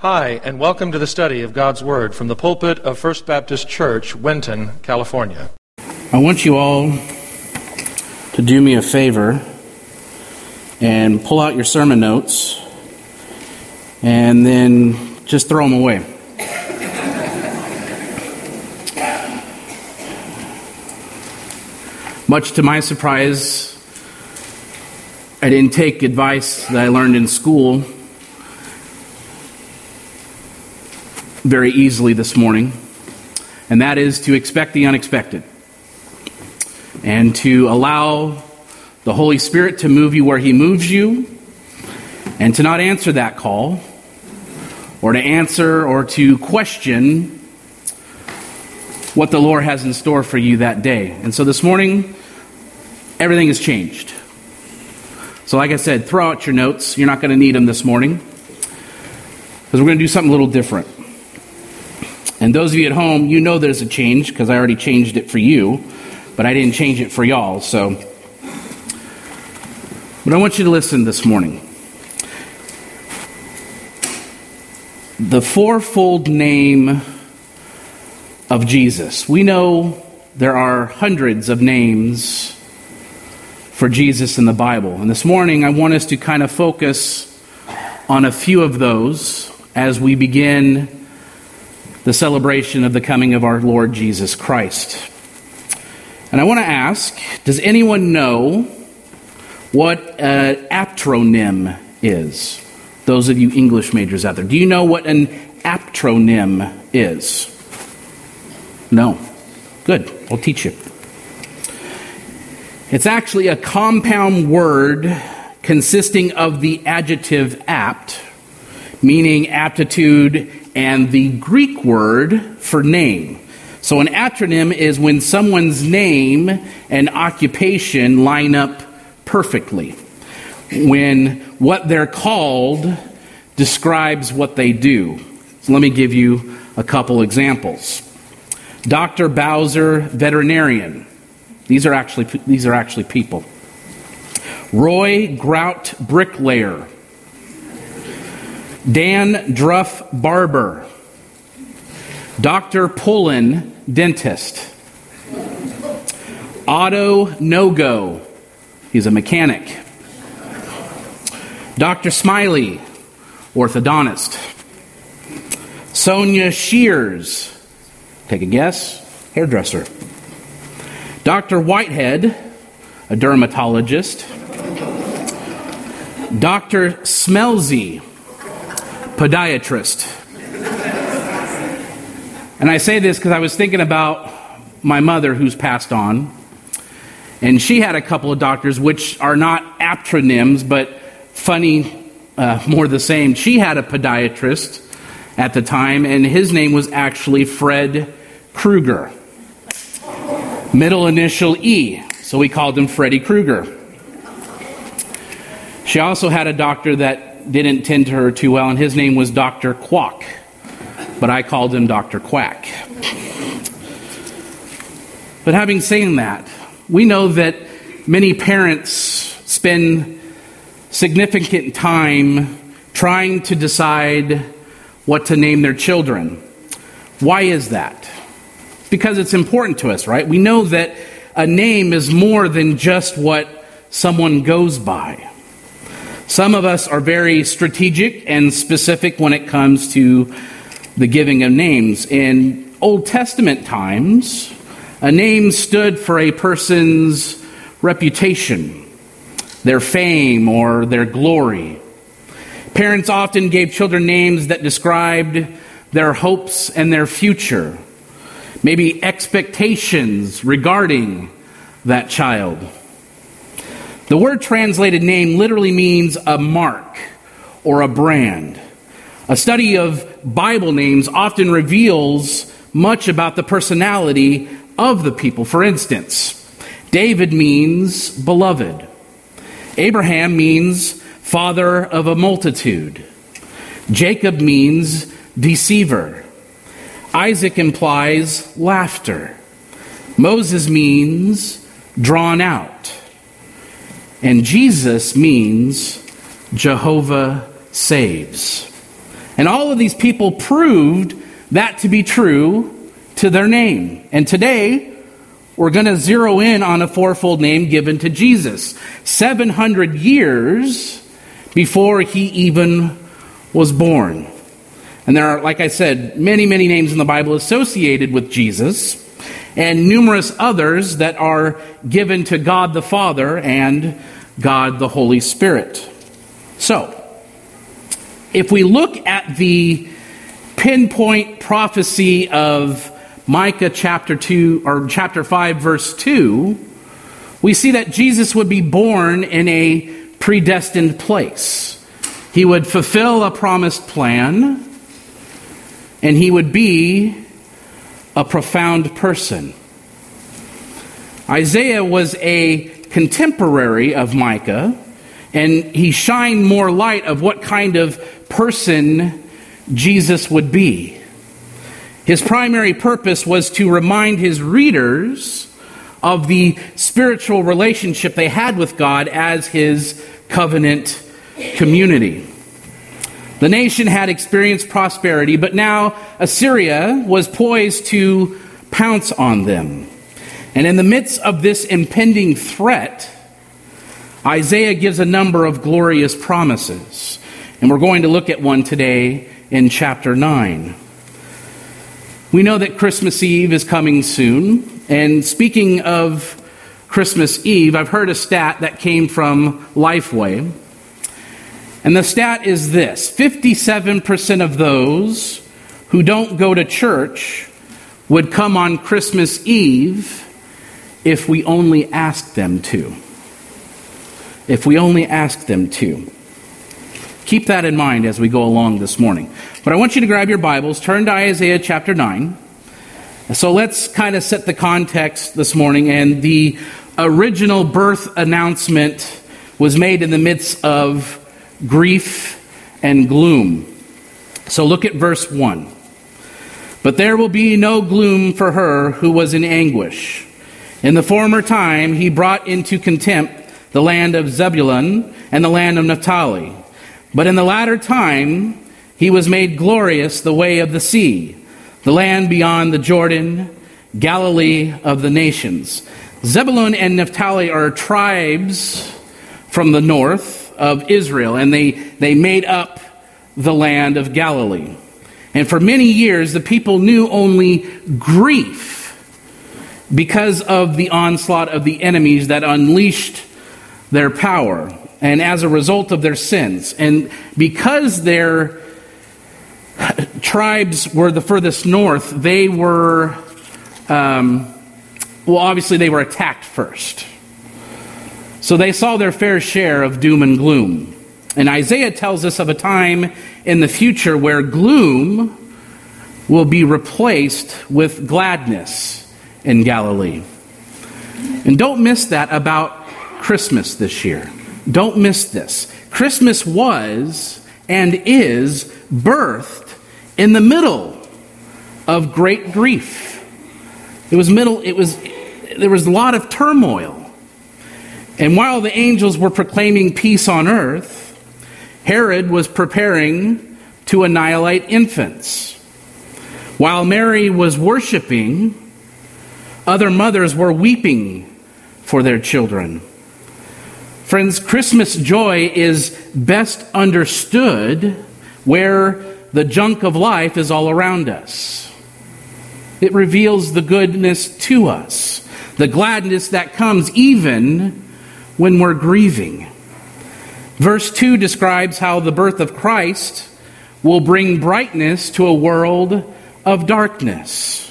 Hi, and welcome to the study of God's Word from the pulpit of First Baptist Church, Winton, California. I want you all to do me a favor and pull out your sermon notes and then just throw them away. Much to my surprise, I didn't take advice that I learned in school very easily this morning, and that is to expect the unexpected and to allow the Holy Spirit to move you where He moves you, and to not answer that call, or to answer or to question what the Lord has in store for you that day. And so this morning, everything has changed. So, like I said, throw out your notes. You're not going to need them this morning because we're going to do something a little different. And those of you at home, you know there's a change because I already changed it for you, but I didn't change it for y'all. So, but I want you to listen this morning. The fourfold name of Jesus. We know there are hundreds of names for Jesus in the Bible. And this morning, I want us to kind of focus on a few of those as we begin the celebration of the coming of our Lord Jesus Christ. And I want to ask Does anyone know what an aptronym is? Those of you English majors out there, do you know what an aptronym is? No. Good. I'll teach you. It's actually a compound word consisting of the adjective apt, meaning aptitude and the Greek word for name. So, an aptronym is when someone's name and occupation line up perfectly. When what they're called describes what they do. So, let me give you a couple examples. Dr. Bowser, veterinarian. These are actually, these are actually people. Roy Grout, bricklayer. Dan Druff, barber. Dr. Pullen, dentist. Otto Nogo, he's a mechanic. Dr. Smiley, orthodontist. Sonia Shears, take a guess, hairdresser. Dr. Whitehead, a dermatologist. Dr. Smelzy, podiatrist. And I say this because I was thinking about my mother who's passed on. And she had a couple of doctors, which are not aptronyms, but funny, uh, more the same. She had a podiatrist at the time, and his name was actually Fred Krueger. Middle initial E, so we called him Freddy Krueger. She also had a doctor that didn't tend to her too well, and his name was Dr. Quack, but I called him Dr. Quack. But having said that, we know that many parents spend significant time trying to decide what to name their children. Why is that? Because it's important to us, right? We know that a name is more than just what someone goes by. Some of us are very strategic and specific when it comes to the giving of names. In Old Testament times, a name stood for a person's reputation, their fame, or their glory. Parents often gave children names that described their hopes and their future, maybe expectations regarding that child. The word translated name literally means a mark or a brand. A study of Bible names often reveals much about the personality of the people. For instance, David means beloved, Abraham means father of a multitude, Jacob means deceiver, Isaac implies laughter, Moses means drawn out. And Jesus means Jehovah saves. And all of these people proved that to be true to their name. And today, we're going to zero in on a fourfold name given to Jesus. 700 years before he even was born. And there are, like I said, many, many names in the Bible associated with Jesus, and numerous others that are given to God the Father and God the Holy Spirit. So, if we look at the pinpoint prophecy of Micah chapter 2 or chapter 5 verse 2, we see that Jesus would be born in a predestined place. He would fulfill a promised plan and he would be a profound person. Isaiah was a contemporary of Micah, and he shined more light of what kind of person Jesus would be. His primary purpose was to remind his readers of the spiritual relationship they had with God as his covenant community. The nation had experienced prosperity, but now Assyria was poised to pounce on them. And in the midst of this impending threat, Isaiah gives a number of glorious promises. And we're going to look at one today in chapter 9. We know that Christmas Eve is coming soon. And speaking of Christmas Eve, I've heard a stat that came from Lifeway. And the stat is this 57% of those who don't go to church would come on Christmas Eve if we only asked them to. If we only asked them to. Keep that in mind as we go along this morning. But I want you to grab your Bibles, turn to Isaiah chapter 9. So let's kind of set the context this morning. And the original birth announcement was made in the midst of grief and gloom. So look at verse 1. But there will be no gloom for her who was in anguish. In the former time, he brought into contempt the land of Zebulun and the land of Naphtali. But in the latter time, he was made glorious the way of the sea, the land beyond the Jordan, Galilee of the nations. Zebulun and Naphtali are tribes from the north of Israel, and they, they made up the land of Galilee. And for many years, the people knew only grief because of the onslaught of the enemies that unleashed their power and as a result of their sins. And because their tribes were the furthest north, they were, um, well, obviously, they were attacked first. So they saw their fair share of doom and gloom. And Isaiah tells us of a time in the future where gloom will be replaced with gladness in Galilee. And don't miss that about Christmas this year. Don't miss this. Christmas was and is birthed in the middle of great grief. It was middle it was there was a lot of turmoil. And while the angels were proclaiming peace on earth, Herod was preparing to annihilate infants. While Mary was worshiping, other mothers were weeping for their children. Friends, Christmas joy is best understood where the junk of life is all around us. It reveals the goodness to us, the gladness that comes even when we're grieving. Verse 2 describes how the birth of Christ will bring brightness to a world of darkness.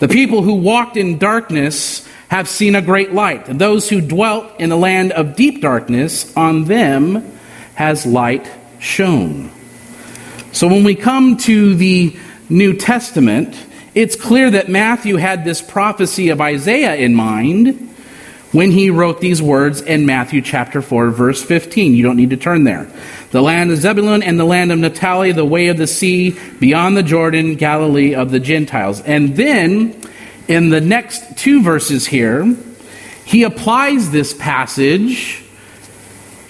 The people who walked in darkness have seen a great light. Those who dwelt in a land of deep darkness, on them has light shone. So when we come to the New Testament, it's clear that Matthew had this prophecy of Isaiah in mind when he wrote these words in Matthew chapter 4, verse 15. You don't need to turn there. The land of Zebulun and the land of Naphtali, the way of the sea, beyond the Jordan, Galilee of the Gentiles. And then, in the next two verses here, he applies this passage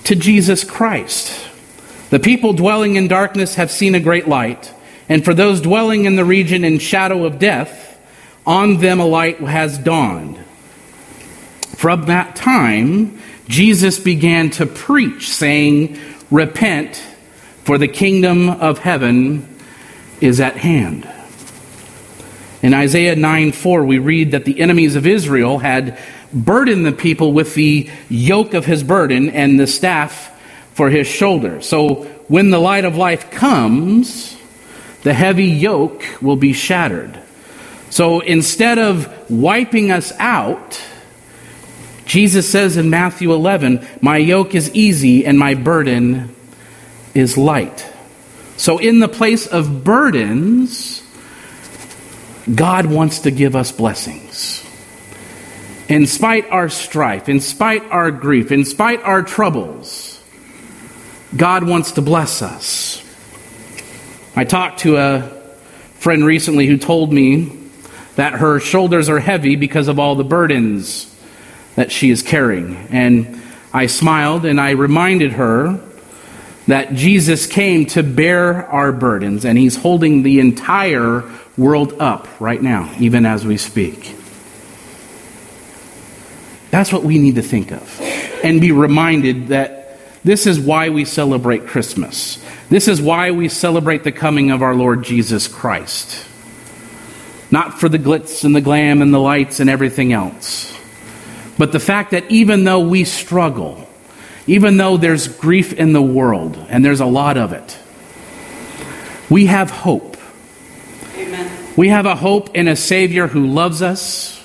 to Jesus Christ. The people dwelling in darkness have seen a great light, and for those dwelling in the region in shadow of death, on them a light has dawned. From that time, Jesus began to preach, saying, Repent, for the kingdom of heaven is at hand. In Isaiah 9 4, we read that the enemies of Israel had burdened the people with the yoke of his burden and the staff for his shoulder. So when the light of life comes, the heavy yoke will be shattered. So instead of wiping us out, Jesus says in Matthew 11, My yoke is easy and my burden is light. So, in the place of burdens, God wants to give us blessings. In spite our strife, in spite our grief, in spite our troubles, God wants to bless us. I talked to a friend recently who told me that her shoulders are heavy because of all the burdens that she is carrying. And I smiled and I reminded her that Jesus came to bear our burdens, and He's holding the entire world up right now, even as we speak. That's what we need to think of and be reminded that this is why we celebrate Christmas. This is why we celebrate the coming of our Lord Jesus Christ. Not for the glitz and the glam and the lights and everything else, but the fact that even though we struggle, even though there's grief in the world, and there's a lot of it, we have hope. Amen. We have a hope in a Savior who loves us,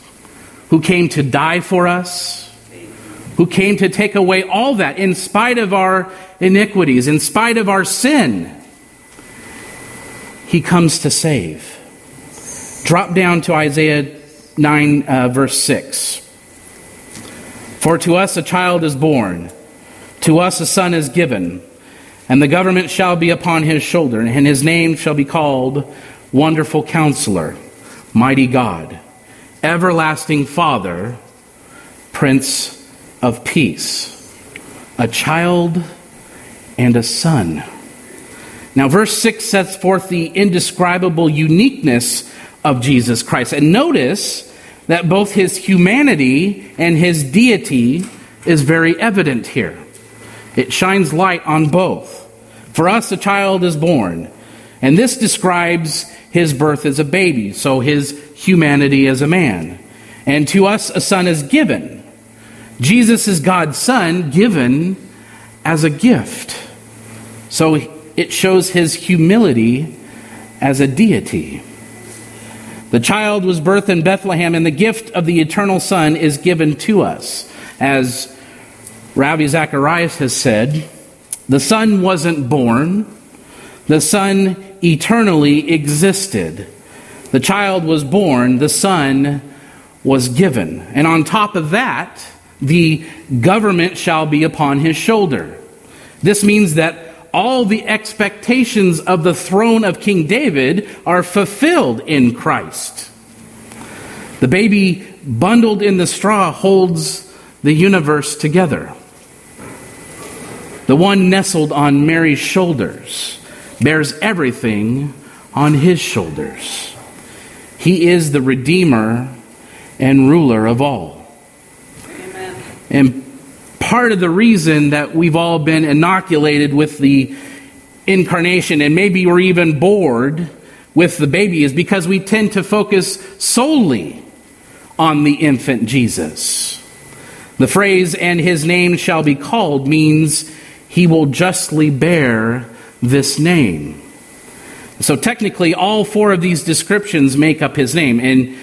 who came to die for us, who came to take away all that in spite of our iniquities, in spite of our sin. He comes to save. Drop down to Isaiah 9, uh, verse 6. For to us a child is born. To us a son is given, and the government shall be upon his shoulder, and his name shall be called Wonderful Counselor, Mighty God, Everlasting Father, Prince of Peace. A child and a son. Now, verse 6 sets forth the indescribable uniqueness of Jesus Christ. And notice that both his humanity and his deity is very evident here. It shines light on both. For us, a child is born, and this describes his birth as a baby, so his humanity as a man. And to us, a son is given. Jesus is God's son, given as a gift. So it shows his humility as a deity. The child was birthed in Bethlehem, and the gift of the eternal Son is given to us, as Ravi Zacharias has said, the Son wasn't born, the Son eternally existed. The child was born, the Son was given. And on top of that, the government shall be upon his shoulder. This means that all the expectations of the throne of King David are fulfilled in Christ. The baby bundled in the straw holds the universe together. The one nestled on Mary's shoulders bears everything on his shoulders. He is the Redeemer and ruler of all. Amen. And part of the reason that we've all been inoculated with the incarnation and maybe we're even bored with the baby is because we tend to focus solely on the infant Jesus. The phrase, and his name shall be called, means he will justly bear this name. So technically, all four of these descriptions make up his name. And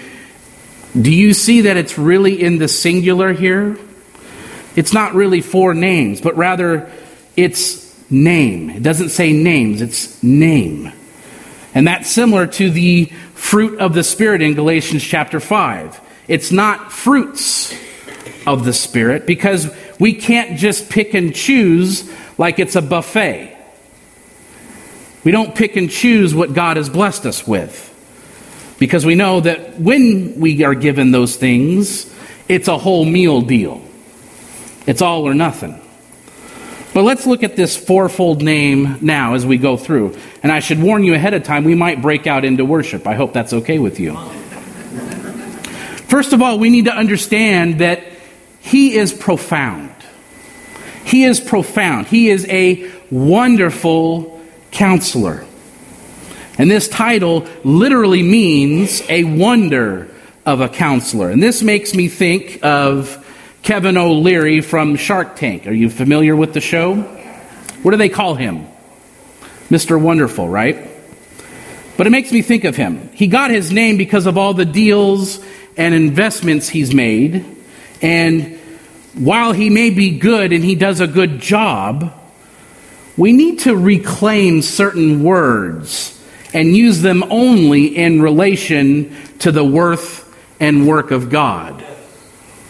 do you see that it's really in the singular here? It's not really four names, but rather it's name. It doesn't say names, it's name. And that's similar to the fruit of the Spirit in Galatians chapter 5. It's not fruits of the Spirit because we can't just pick and choose like it's a buffet. We don't pick and choose what God has blessed us with. Because we know that when we are given those things, it's a whole meal deal. It's all or nothing. But let's look at this fourfold name now as we go through. And I should warn you ahead of time, we might break out into worship. I hope that's okay with you. First of all, we need to understand that He is profound. He is profound. He is a wonderful counselor. And this title literally means a wonder of a counselor. And this makes me think of Kevin O'Leary from Shark Tank. Are you familiar with the show? What do they call him? Mr. Wonderful, right? But it makes me think of him. He got his name because of all the deals and investments he's made. And while he may be good and he does a good job, we need to reclaim certain words and use them only in relation to the worth and work of God.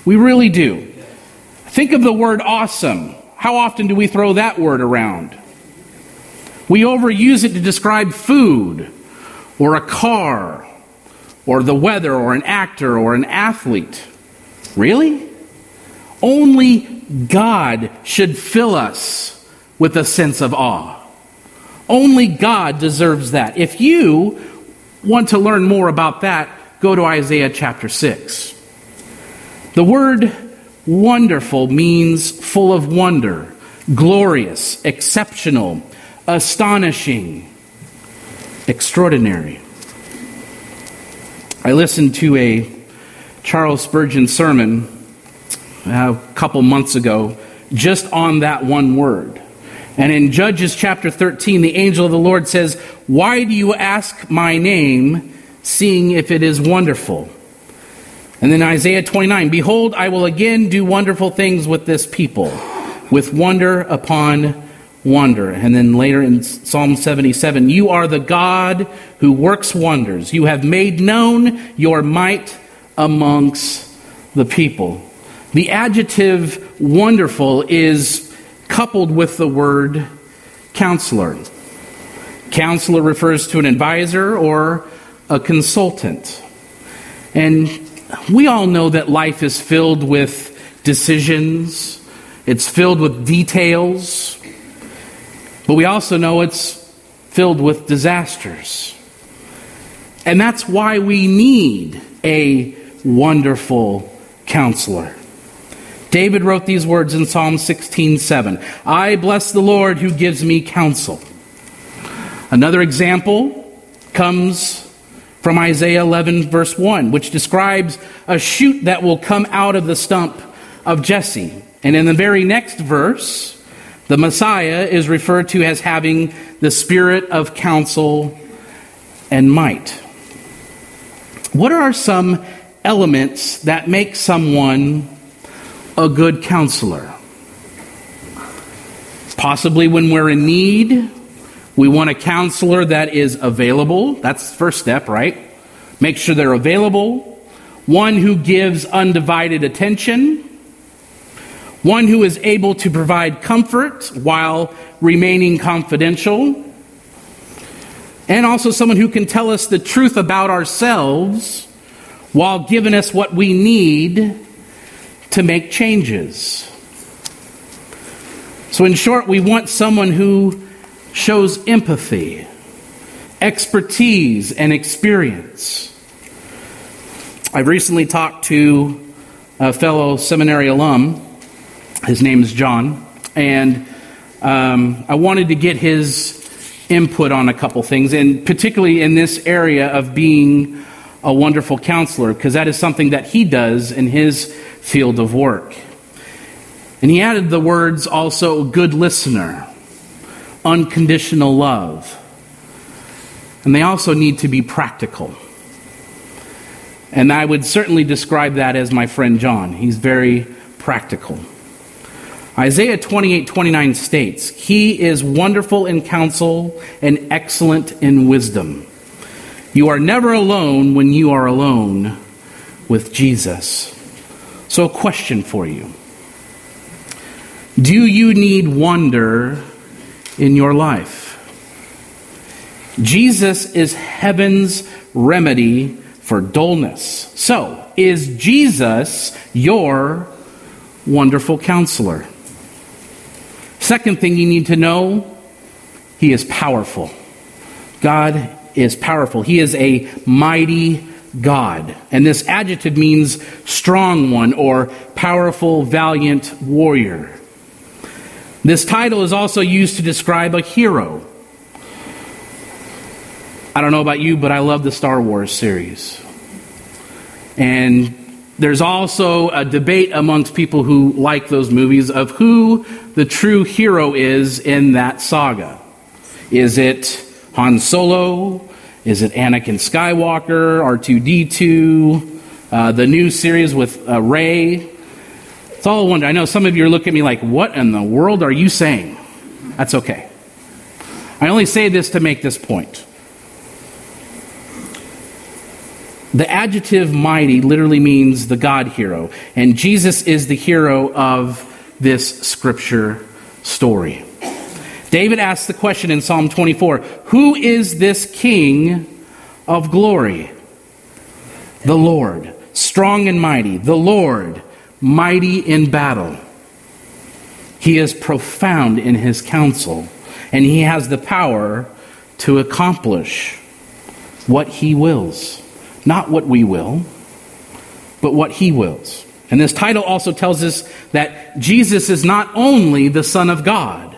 We really do. Think of the word awesome. How often do we throw that word around? We overuse it to describe food or a car or the weather or an actor or an athlete. Really? Only God should fill us with a sense of awe. Only God deserves that. If you want to learn more about that, go to Isaiah chapter 6. The word wonderful means full of wonder, glorious, exceptional, astonishing, extraordinary. I listened to a Charles Spurgeon sermon a couple months ago just on that one word. And in Judges chapter 13, the angel of the Lord says, Why do you ask my name, seeing if it is wonderful? And then Isaiah 29 Behold, I will again do wonderful things with this people, with wonder upon wonder. And then later in Psalm 77 You are the God who works wonders. You have made known your might amongst the people. The adjective wonderful is coupled with the word counselor. Counselor refers to an advisor or a consultant. And we all know that life is filled with decisions, it's filled with details, but we also know it's filled with disasters. And that's why we need a wonderful counselor. David wrote these words in Psalm 16:7. I bless the Lord who gives me counsel. Another example comes from Isaiah 11, verse 1, which describes a shoot that will come out of the stump of Jesse. And in the very next verse, the Messiah is referred to as having the spirit of counsel and might. What are some elements that make someone a good counselor? Possibly when we're in need, we want a counselor that is available. That's the first step, right? Make sure they're available. One who gives undivided attention. One who is able to provide comfort while remaining confidential. And also someone who can tell us the truth about ourselves while giving us what we need to make changes. So, in short, we want someone who shows empathy, expertise, and experience. I've recently talked to a fellow seminary alum. His name is John. And um, I wanted to get his input on a couple things, and particularly in this area of being a wonderful counselor, because that is something that he does in his field of work. And he added the words also good listener unconditional love. And they also need to be practical. And I would certainly describe that as my friend John. He's very practical. Isaiah 28 29 states, He is wonderful in counsel and excellent in wisdom. You are never alone when you are alone with Jesus. So, a question for you Do you need wonder in your life. Jesus is heaven's remedy for dullness. So, is Jesus your wonderful counselor? Second thing you need to know, he is powerful. God is powerful. He is a mighty God. And this adjective means strong one or powerful, valiant warrior. This title is also used to describe a hero. I don't know about you, but I love the Star Wars series. And there's also a debate amongst people who like those movies of who the true hero is in that saga. Is it Han Solo? Is it Anakin Skywalker, R2D2, uh, the new series with uh, Rey? It's all a wonder. I know some of you are looking at me like, what in the world are you saying? That's okay. I only say this to make this point. The adjective mighty literally means the God hero, and Jesus is the hero of this scripture story. David asks the question in Psalm 24 Who is this King of glory? The Lord, strong and mighty, the Lord, mighty in battle. He is profound in his counsel, and he has the power to accomplish what he wills. Not what we will, but what he wills. And this title also tells us that Jesus is not only the Son of God,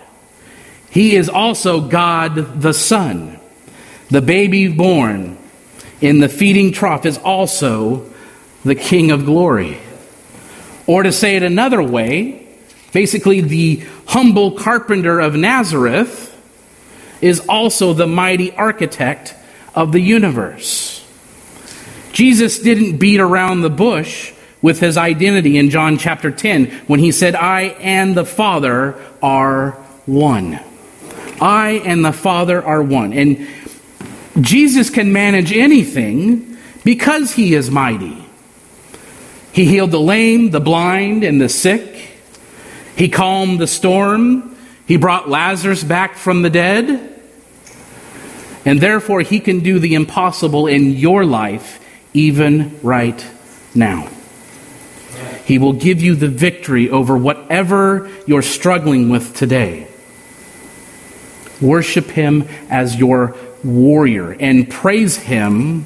he is also God the Son. The baby born in the feeding trough is also the King of glory. Or to say it another way, basically, the humble carpenter of Nazareth is also the mighty architect of the universe. Jesus didn't beat around the bush with his identity in John chapter 10 when he said, I and the Father are one. I and the Father are one. And Jesus can manage anything because he is mighty. He healed the lame, the blind, and the sick. He calmed the storm. He brought Lazarus back from the dead. And therefore, he can do the impossible in your life, even right now. He will give you the victory over whatever you're struggling with today. Worship him as your warrior and praise him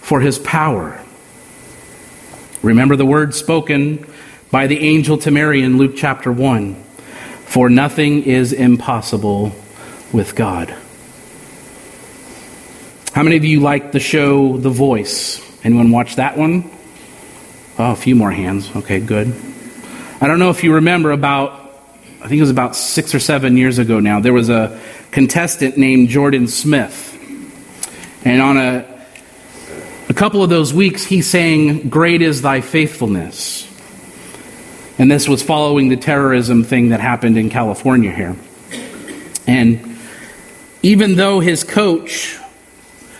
for his power. Remember the words spoken by the angel to Mary in Luke chapter 1 For nothing is impossible with God. How many of you like the show The Voice? Anyone watch that one? Oh, a few more hands. Okay, good. I don't know if you remember about I think it was about six or seven years ago now, there was a contestant named Jordan Smith. And on a, a couple of those weeks, he sang, Great is thy faithfulness. And this was following the terrorism thing that happened in California here. And even though his coach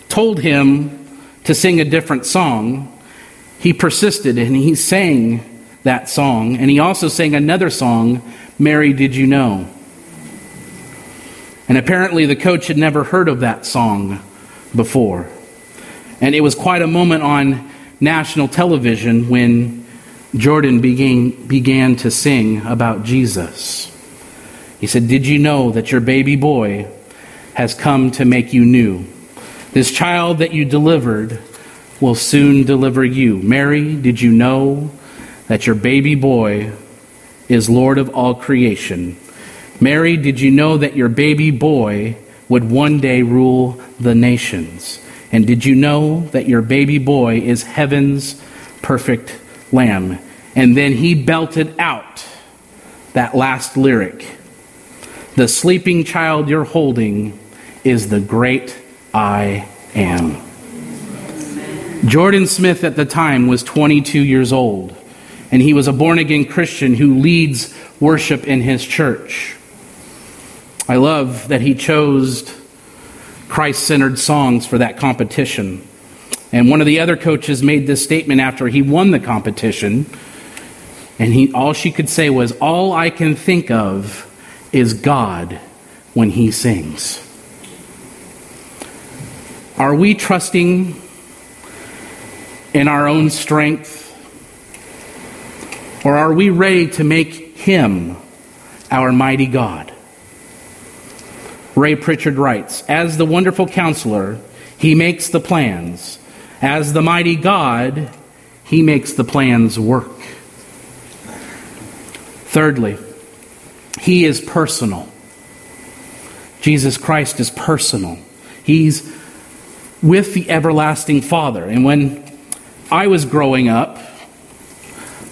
told him to sing a different song, he persisted and he sang that song. And he also sang another song Mary, did you know? And apparently, the coach had never heard of that song before. And it was quite a moment on national television when Jordan began, began to sing about Jesus. He said, Did you know that your baby boy has come to make you new? This child that you delivered will soon deliver you. Mary, did you know that your baby boy is Lord of all creation. Mary, did you know that your baby boy would one day rule the nations? And did you know that your baby boy is heaven's perfect lamb? And then he belted out that last lyric The sleeping child you're holding is the great I am. Jordan Smith at the time was 22 years old and he was a born again Christian who leads worship in his church. I love that he chose Christ centered songs for that competition. And one of the other coaches made this statement after he won the competition. And he, all she could say was, All I can think of is God when he sings. Are we trusting in our own strength? Or are we ready to make Him our mighty God. Ray Pritchard writes As the wonderful counselor, he makes the plans. As the mighty God, he makes the plans work. Thirdly, he is personal. Jesus Christ is personal. He's with the everlasting Father. And when I was growing up,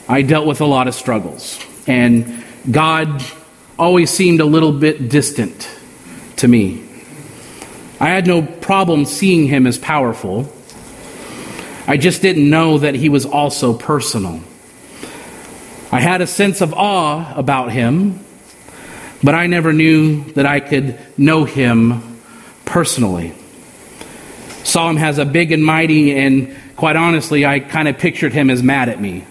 I dealt with a lot of struggles. And God always seemed a little bit distant to me. I had no problem seeing him as powerful. I just didn't know that he was also personal. I had a sense of awe about him, but I never knew that I could know him personally. Saw him as a big and mighty, and quite honestly, I kind of pictured him as mad at me,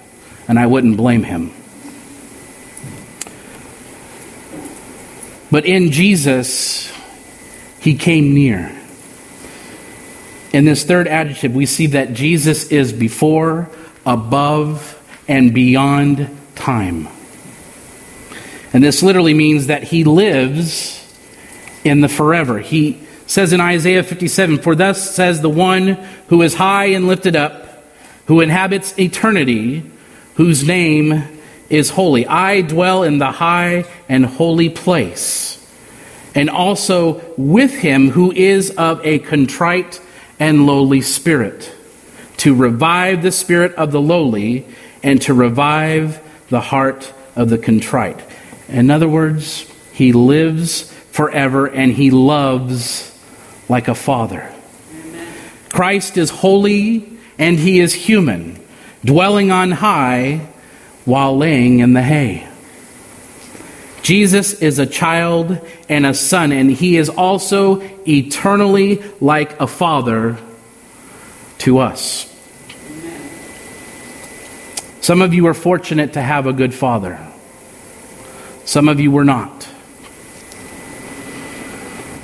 and I wouldn't blame him. But in Jesus, he came near. In this third adjective, we see that Jesus is before, above, and beyond time. And this literally means that he lives in the forever. He says in Isaiah 57 For thus says the one who is high and lifted up, who inhabits eternity, whose name is holy. I dwell in the high and holy place, and also with him who is of a contrite and lowly spirit, to revive the spirit of the lowly and to revive the heart of the contrite. In other words, he lives forever and he loves like a father. Amen. Christ is holy and he is human, dwelling on high while laying in the hay. Jesus is a child and a son, and he is also eternally like a father to us. Some of you are fortunate to have a good father, some of you were not.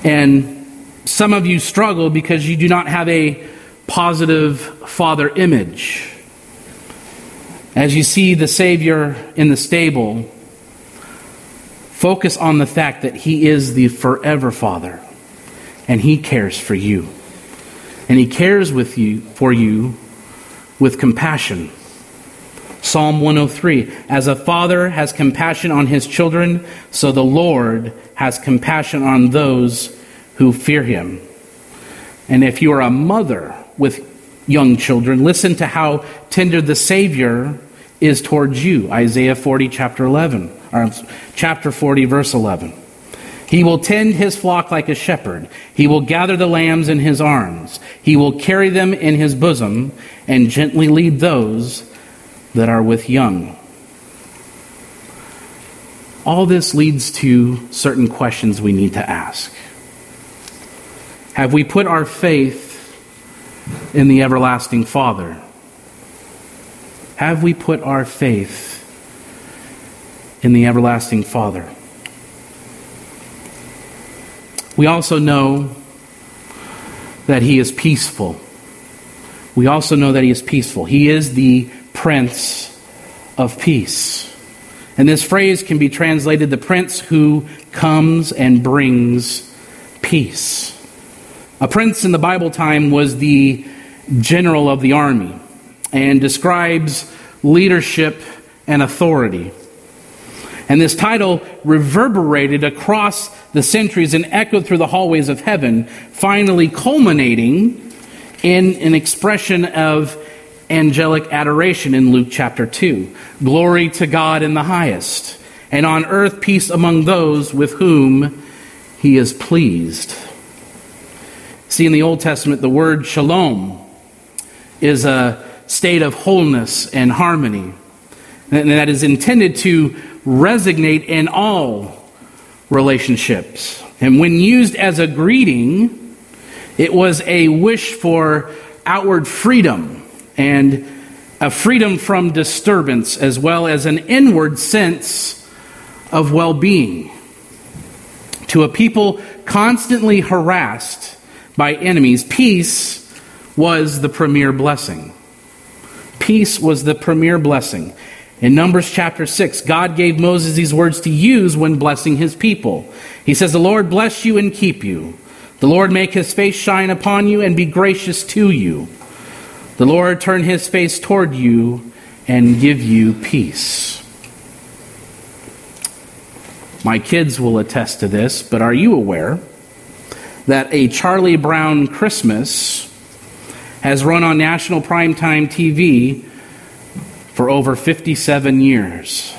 And some of you struggle because you do not have a positive father image. As you see the Savior in the stable, focus on the fact that He is the forever Father and He cares for you. And He cares with you for you with compassion. Psalm 103 As a father has compassion on his children, so the Lord has compassion on those who fear him. And if you are a mother with young children, listen to how tender the Savior is towards you. Isaiah 40, chapter 11, or chapter 40, verse 11. He will tend his flock like a shepherd. He will gather the lambs in his arms. He will carry them in his bosom and gently lead those that are with young. All this leads to certain questions we need to ask. Have we put our faith in the everlasting Father? Have we put our faith in the everlasting Father? We also know that He is peaceful. We also know that He is peaceful. He is the Prince of Peace. And this phrase can be translated the Prince who comes and brings peace. A prince in the Bible time was the general of the army and describes leadership and authority. And this title reverberated across the centuries and echoed through the hallways of heaven, finally culminating in an expression of angelic adoration in Luke chapter 2. Glory to God in the highest, and on earth peace among those with whom he is pleased. See, in the Old Testament, the word shalom is a state of wholeness and harmony and that is intended to resonate in all relationships. And when used as a greeting, it was a wish for outward freedom and a freedom from disturbance, as well as an inward sense of well being. To a people constantly harassed by enemies, peace was the premier blessing. Peace was the premier blessing. In Numbers chapter 6, God gave Moses these words to use when blessing his people. He says, The Lord bless you and keep you. The Lord make his face shine upon you and be gracious to you. The Lord turn his face toward you and give you peace. My kids will attest to this, but are you aware that a Charlie Brown Christmas has run on national primetime TV for over 57 years?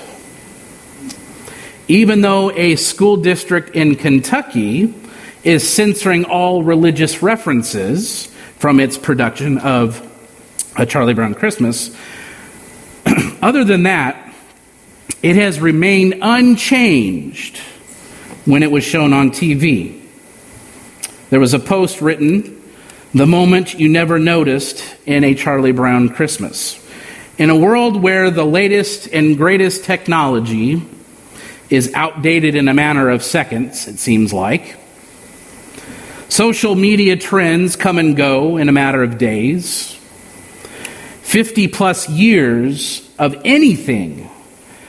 Even though a school district in Kentucky is censoring all religious references from its production of A Charlie Brown Christmas, other than that, it has remained unchanged when it was shown on TV. There was a post written, The Moment You Never Noticed in a Charlie Brown Christmas. In a world where the latest and greatest technology is outdated in a matter of seconds, it seems like, social media trends come and go in a matter of days. 50 plus years of anything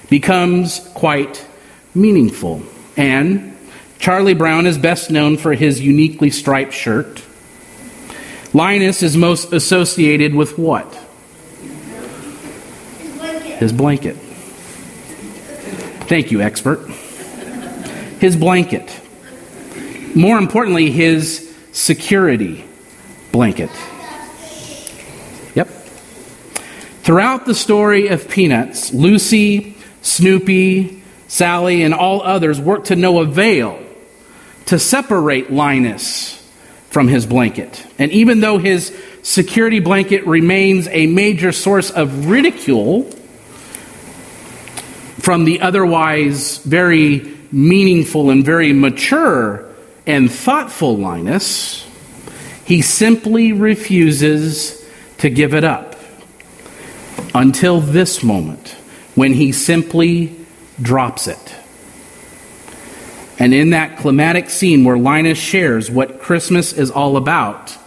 becomes quite meaningful. And Charlie Brown is best known for his uniquely striped shirt. Linus is most associated with what? His blanket. Thank you, expert. His blanket. More importantly, his security blanket. Yep. Throughout the story of Peanuts, Lucy Snoopy, Sally, and all others work to no avail to separate Linus from his blanket. And even though his security blanket remains a major source of ridicule from the otherwise very meaningful and very mature and thoughtful Linus, he simply refuses to give it up until this moment when he simply drops it. And in that climatic scene where Linus shares what Christmas is all about,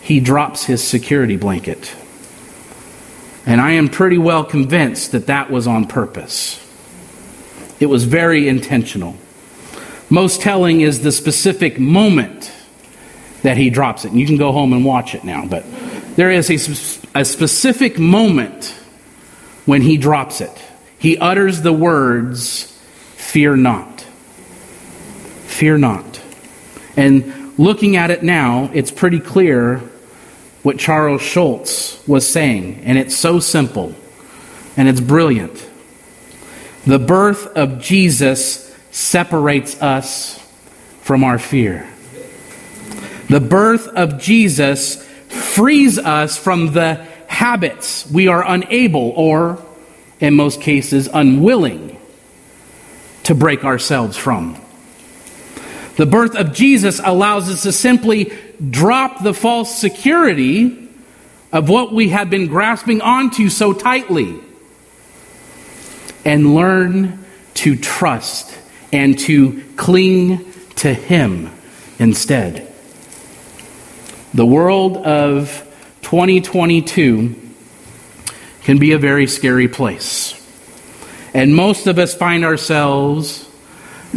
he drops his security blanket. And I am pretty well convinced that that was on purpose. It was very intentional. Most telling is the specific moment that he drops it. And you can go home and watch it now, but there is a, a specific moment when he drops it. He utters the words, Fear not. Fear not. And looking at it now, it's pretty clear what Charles Schulz was saying. And it's so simple and it's brilliant. The birth of Jesus separates us from our fear. The birth of Jesus frees us from the habits we are unable or, in most cases, unwilling to break ourselves from. The birth of Jesus allows us to simply drop the false security of what we have been grasping onto so tightly and learn to trust and to cling to Him instead. The world of 2022 can be a very scary place. And most of us find ourselves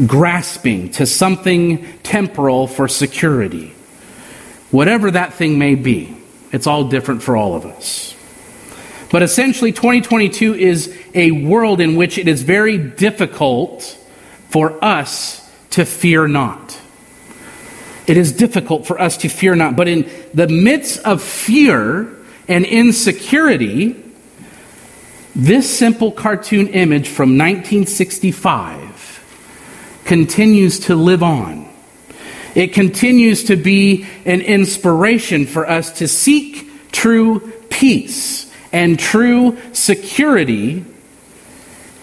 grasping to something temporal for security. Whatever that thing may be, it's all different for all of us. But essentially, 2022 is a world in which it is very difficult for us to fear not. It is difficult for us to fear not. But in the midst of fear and insecurity, this simple cartoon image from 1965 continues to live on. It continues to be an inspiration for us to seek true peace and true security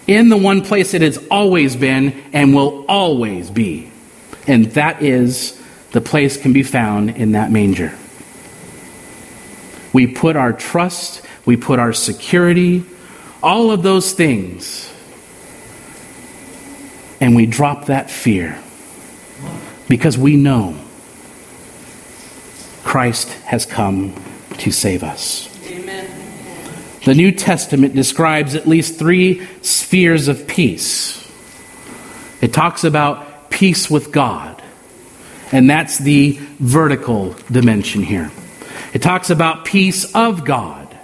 in the one place it has always been and will always be. And that is the place can be found in that manger. We put our trust, we put our security, all of those things, and we drop that fear because we know Christ has come to save us. Amen. the New Testament describes at least three spheres of peace. It talks about peace with God, and that's the vertical dimension here. It talks about peace of God,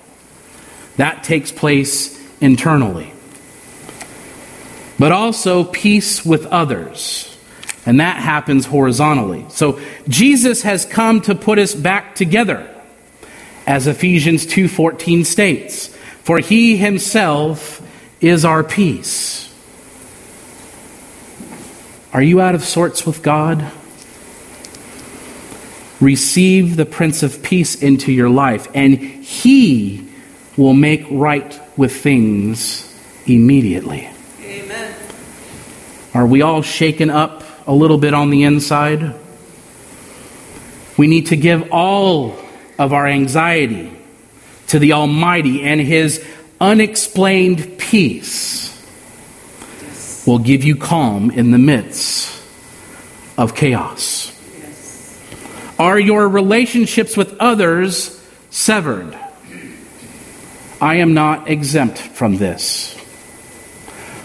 that takes place internally. But also peace with others, and that happens horizontally. So Jesus has come to put us back together as Ephesians 2:14 states, for he himself is our peace. Are you out of sorts with God? Receive the Prince of Peace into your life, and he will make right with things immediately. Amen. Are we all shaken up a little bit on the inside? We need to give all of our anxiety to the Almighty, and His unexplained peace will give you calm in the midst of chaos. Are your relationships with others severed? I am not exempt from this.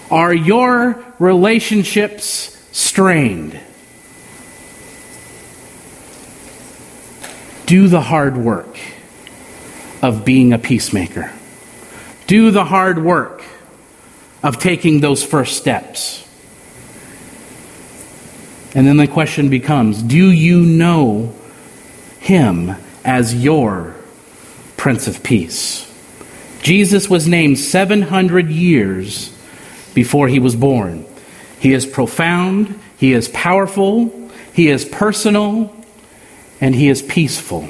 Are your relationships strained? Do the hard work of being a peacemaker. Do the hard work of taking those first steps. And then the question becomes do you know him as your Prince of Peace? Jesus was named 700 years before he was born. He is profound, he is powerful, he is personal, and he is peaceful.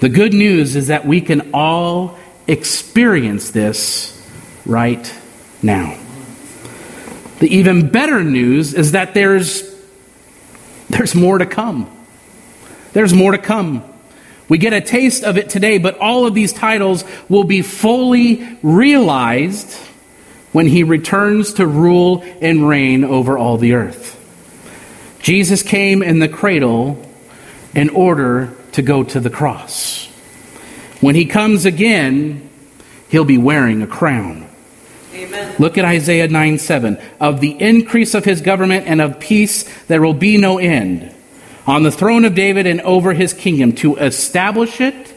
The good news is that we can all experience this right now. The even better news is that there's, there's more to come. There's more to come. We get a taste of it today, but all of these titles will be fully realized when he returns to rule and reign over all the earth. Jesus came in the cradle in order to go to the cross. When he comes again, he'll be wearing a crown. Amen. Look at Isaiah 9 7. Of the increase of his government and of peace there will be no end on the throne of David and over his kingdom to establish it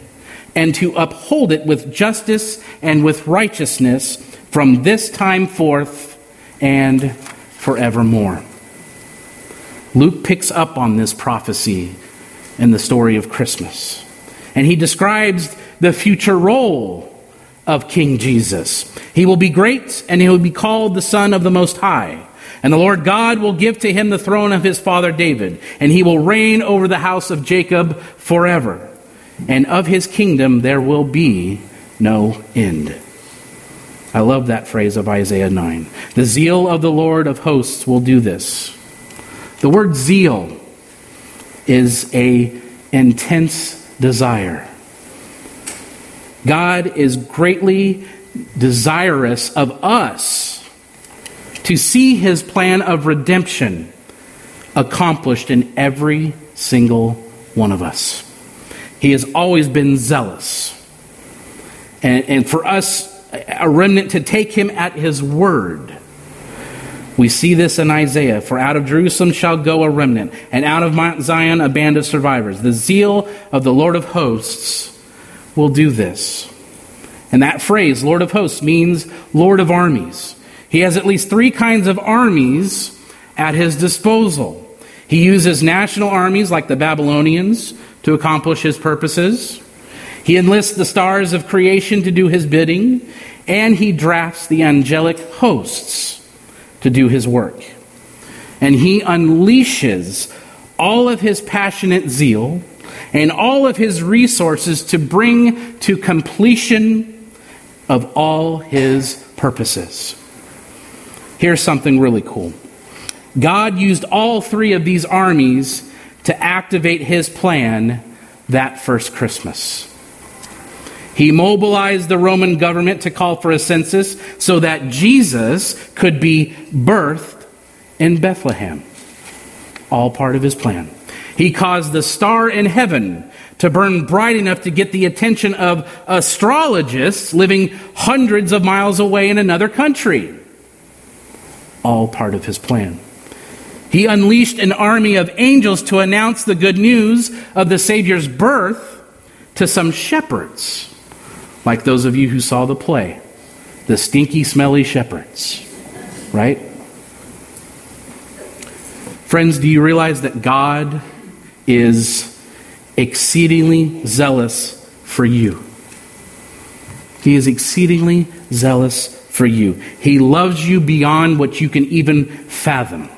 and to uphold it with justice and with righteousness from this time forth and forevermore. Luke picks up on this prophecy in the story of Christmas. And he describes the future role of King Jesus. He will be great, and he will be called the Son of the Most High. And the Lord God will give to him the throne of his father David, and he will reign over the house of Jacob forever. And of his kingdom there will be no end. I love that phrase of Isaiah 9. The zeal of the Lord of hosts will do this. The word zeal is a intense desire. God is greatly desirous of us to see his plan of redemption accomplished in every single one of us. He has always been zealous. And, and for us, a remnant, to take him at his word we see this in Isaiah For out of Jerusalem shall go a remnant, and out of Mount Zion a band of survivors. The zeal of the Lord of hosts will do this. And that phrase, Lord of hosts, means Lord of armies. He has at least three kinds of armies at his disposal. He uses national armies like the Babylonians to accomplish his purposes. He enlists the stars of creation to do his bidding, and he drafts the angelic hosts to do his work. And he unleashes all of his passionate zeal and all of his resources to bring to completion of all his purposes. Here's something really cool God used all three of these armies to activate his plan that first Christmas. He mobilized the Roman government to call for a census so that Jesus could be birthed in Bethlehem. All part of his plan. He caused the star in heaven to burn bright enough to get the attention of astrologists living hundreds of miles away in another country. All part of his plan. He unleashed an army of angels to announce the good news of the Savior's birth to some shepherds, like those of you who saw the play, the stinky, smelly shepherds, right? Friends, do you realize that God is exceedingly zealous for you? He is exceedingly zealous for you. He loves you beyond what you can even fathom.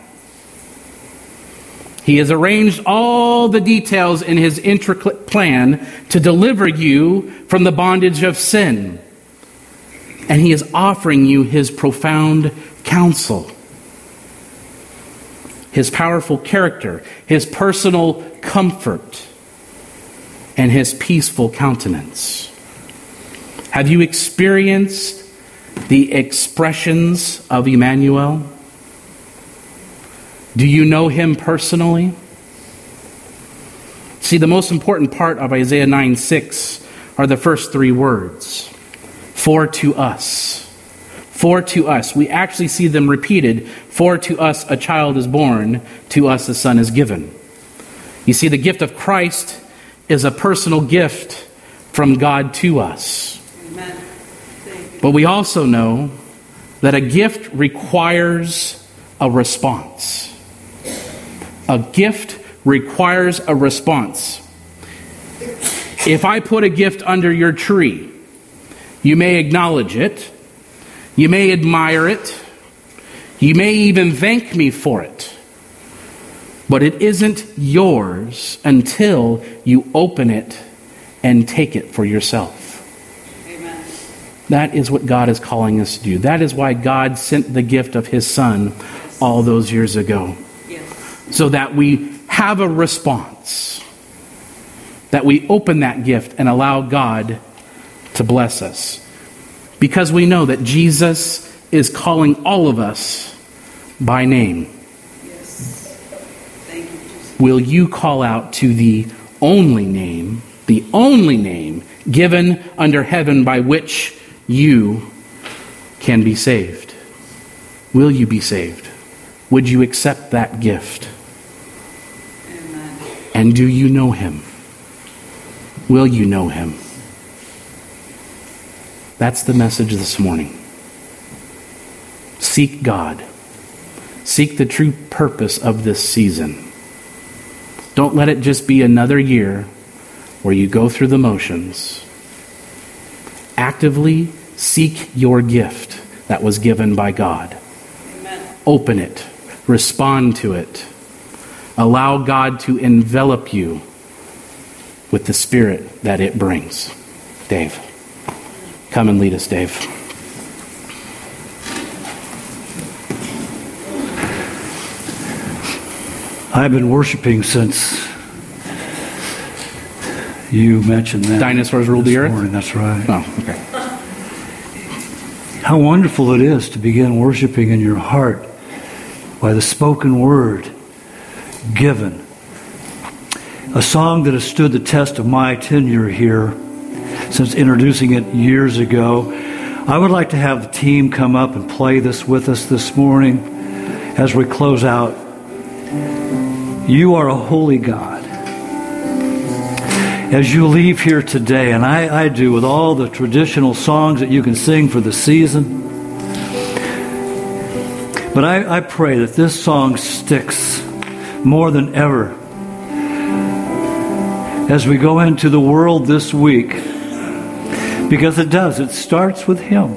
He has arranged all the details in his intricate plan to deliver you from the bondage of sin. And he is offering you his profound counsel his powerful character, his personal comfort, and his peaceful countenance. Have you experienced the expressions of Emmanuel? Do you know him personally? See, the most important part of Isaiah 9 6 are the first three words for to us. For to us. We actually see them repeated. For to us a child is born, to us a son is given. You see, the gift of Christ is a personal gift from God to us. But we also know that a gift requires a response. A gift requires a response. If I put a gift under your tree, you may acknowledge it you may admire it. You may even thank me for it. But it isn't yours until you open it and take it for yourself. That is what God is calling us to do. That is why God sent the gift of His Son all those years ago. So that we have a response. That we open that gift and allow God to bless us because we know that Jesus is calling all of us by name. Yes. You, Will you call out to the only name, the only name given under heaven by which you can be saved? Will you be saved? Would you accept that gift? And do you know him? Will you know him? That's the message this morning. Seek God. Seek the true purpose of this season. Don't let it just be another year where you go through the motions. Actively seek your gift that was given by God. Amen. Open it, respond to it. Allow God to envelop you with the spirit that it brings. Dave. Come and lead us, Dave. I've been worshiping since you mentioned that. Dinosaurs ruled the earth? Morning. That's right. Oh, okay. How wonderful it is to begin worshiping in your heart by the spoken word given. A song that has stood the test of my tenure here since introducing it years ago. I would like to have the team come up and play this with us this morning as we close out. You are a holy God. As you leave here today, and I, I do with all the traditional songs that you can sing for the season, but I, I pray that this song sticks more than ever as we go into the world this week because it does. It starts with Him.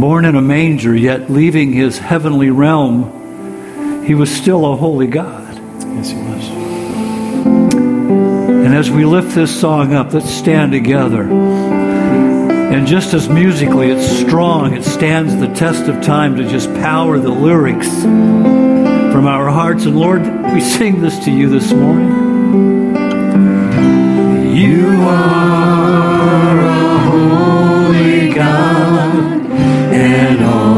Born in a manger, yet leaving His heavenly realm, He was still a holy God. Yes, He was. And as we lift this song up, let's stand together. And just as musically it's strong, it stands the test of time to just power the lyrics from our hearts. And Lord, we sing this to you this morning. You are a holy God and all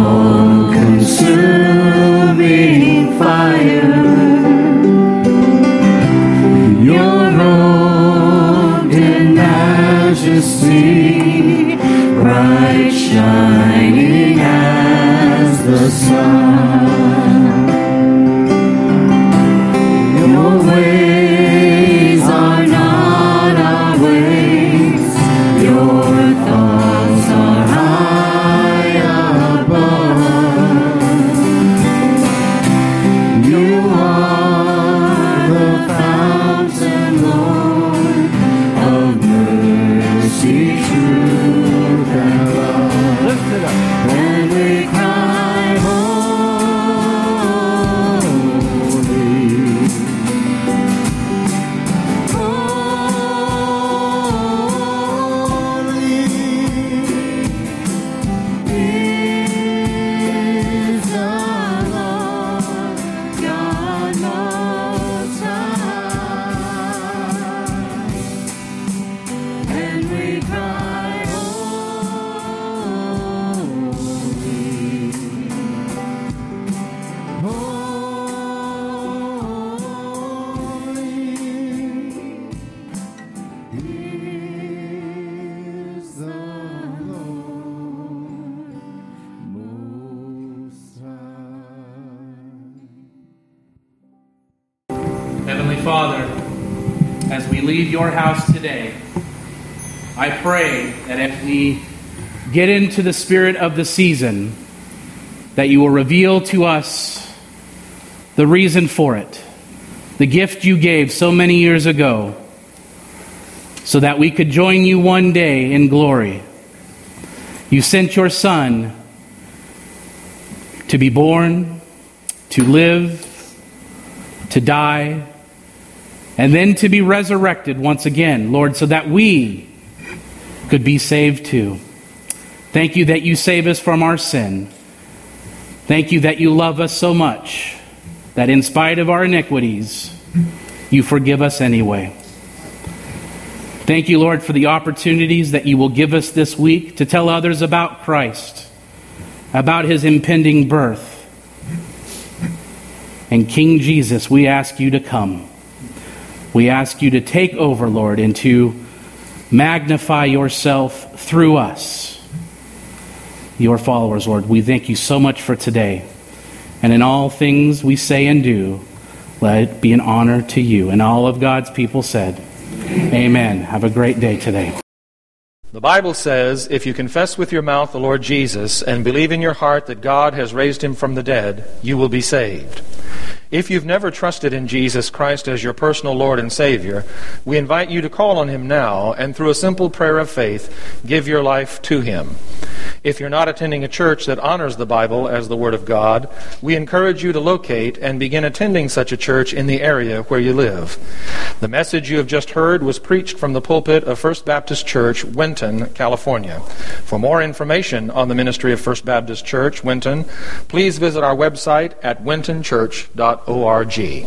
we get into the spirit of the season, that you will reveal to us the reason for it, the gift you gave so many years ago, so that we could join you one day in glory. You sent your Son to be born, to live, to die, and then to be resurrected once again, Lord, so that we could be saved too. Thank you that you save us from our sin. Thank you that you love us so much that in spite of our iniquities, you forgive us anyway. Thank you, Lord, for the opportunities that you will give us this week to tell others about Christ, about his impending birth. And King Jesus, we ask you to come. We ask you to take over, Lord, into to magnify yourself through us, your followers, Lord. We thank you so much for today. And in all things we say and do, let it be an honor to you. And all of God's people said, Amen. Have a great day today. The Bible says, if you confess with your mouth the Lord Jesus and believe in your heart that God has raised him from the dead, you will be saved. If you've never trusted in Jesus Christ as your personal Lord and Savior, we invite you to call on him now and through a simple prayer of faith, give your life to him. If you're not attending a church that honors the Bible as the Word of God, we encourage you to locate and begin attending such a church in the area where you live. The message you have just heard was preached from the pulpit of First Baptist Church, Winton, California. For more information on the ministry of First Baptist Church, Winton, please visit our website at wintonchurch.org org.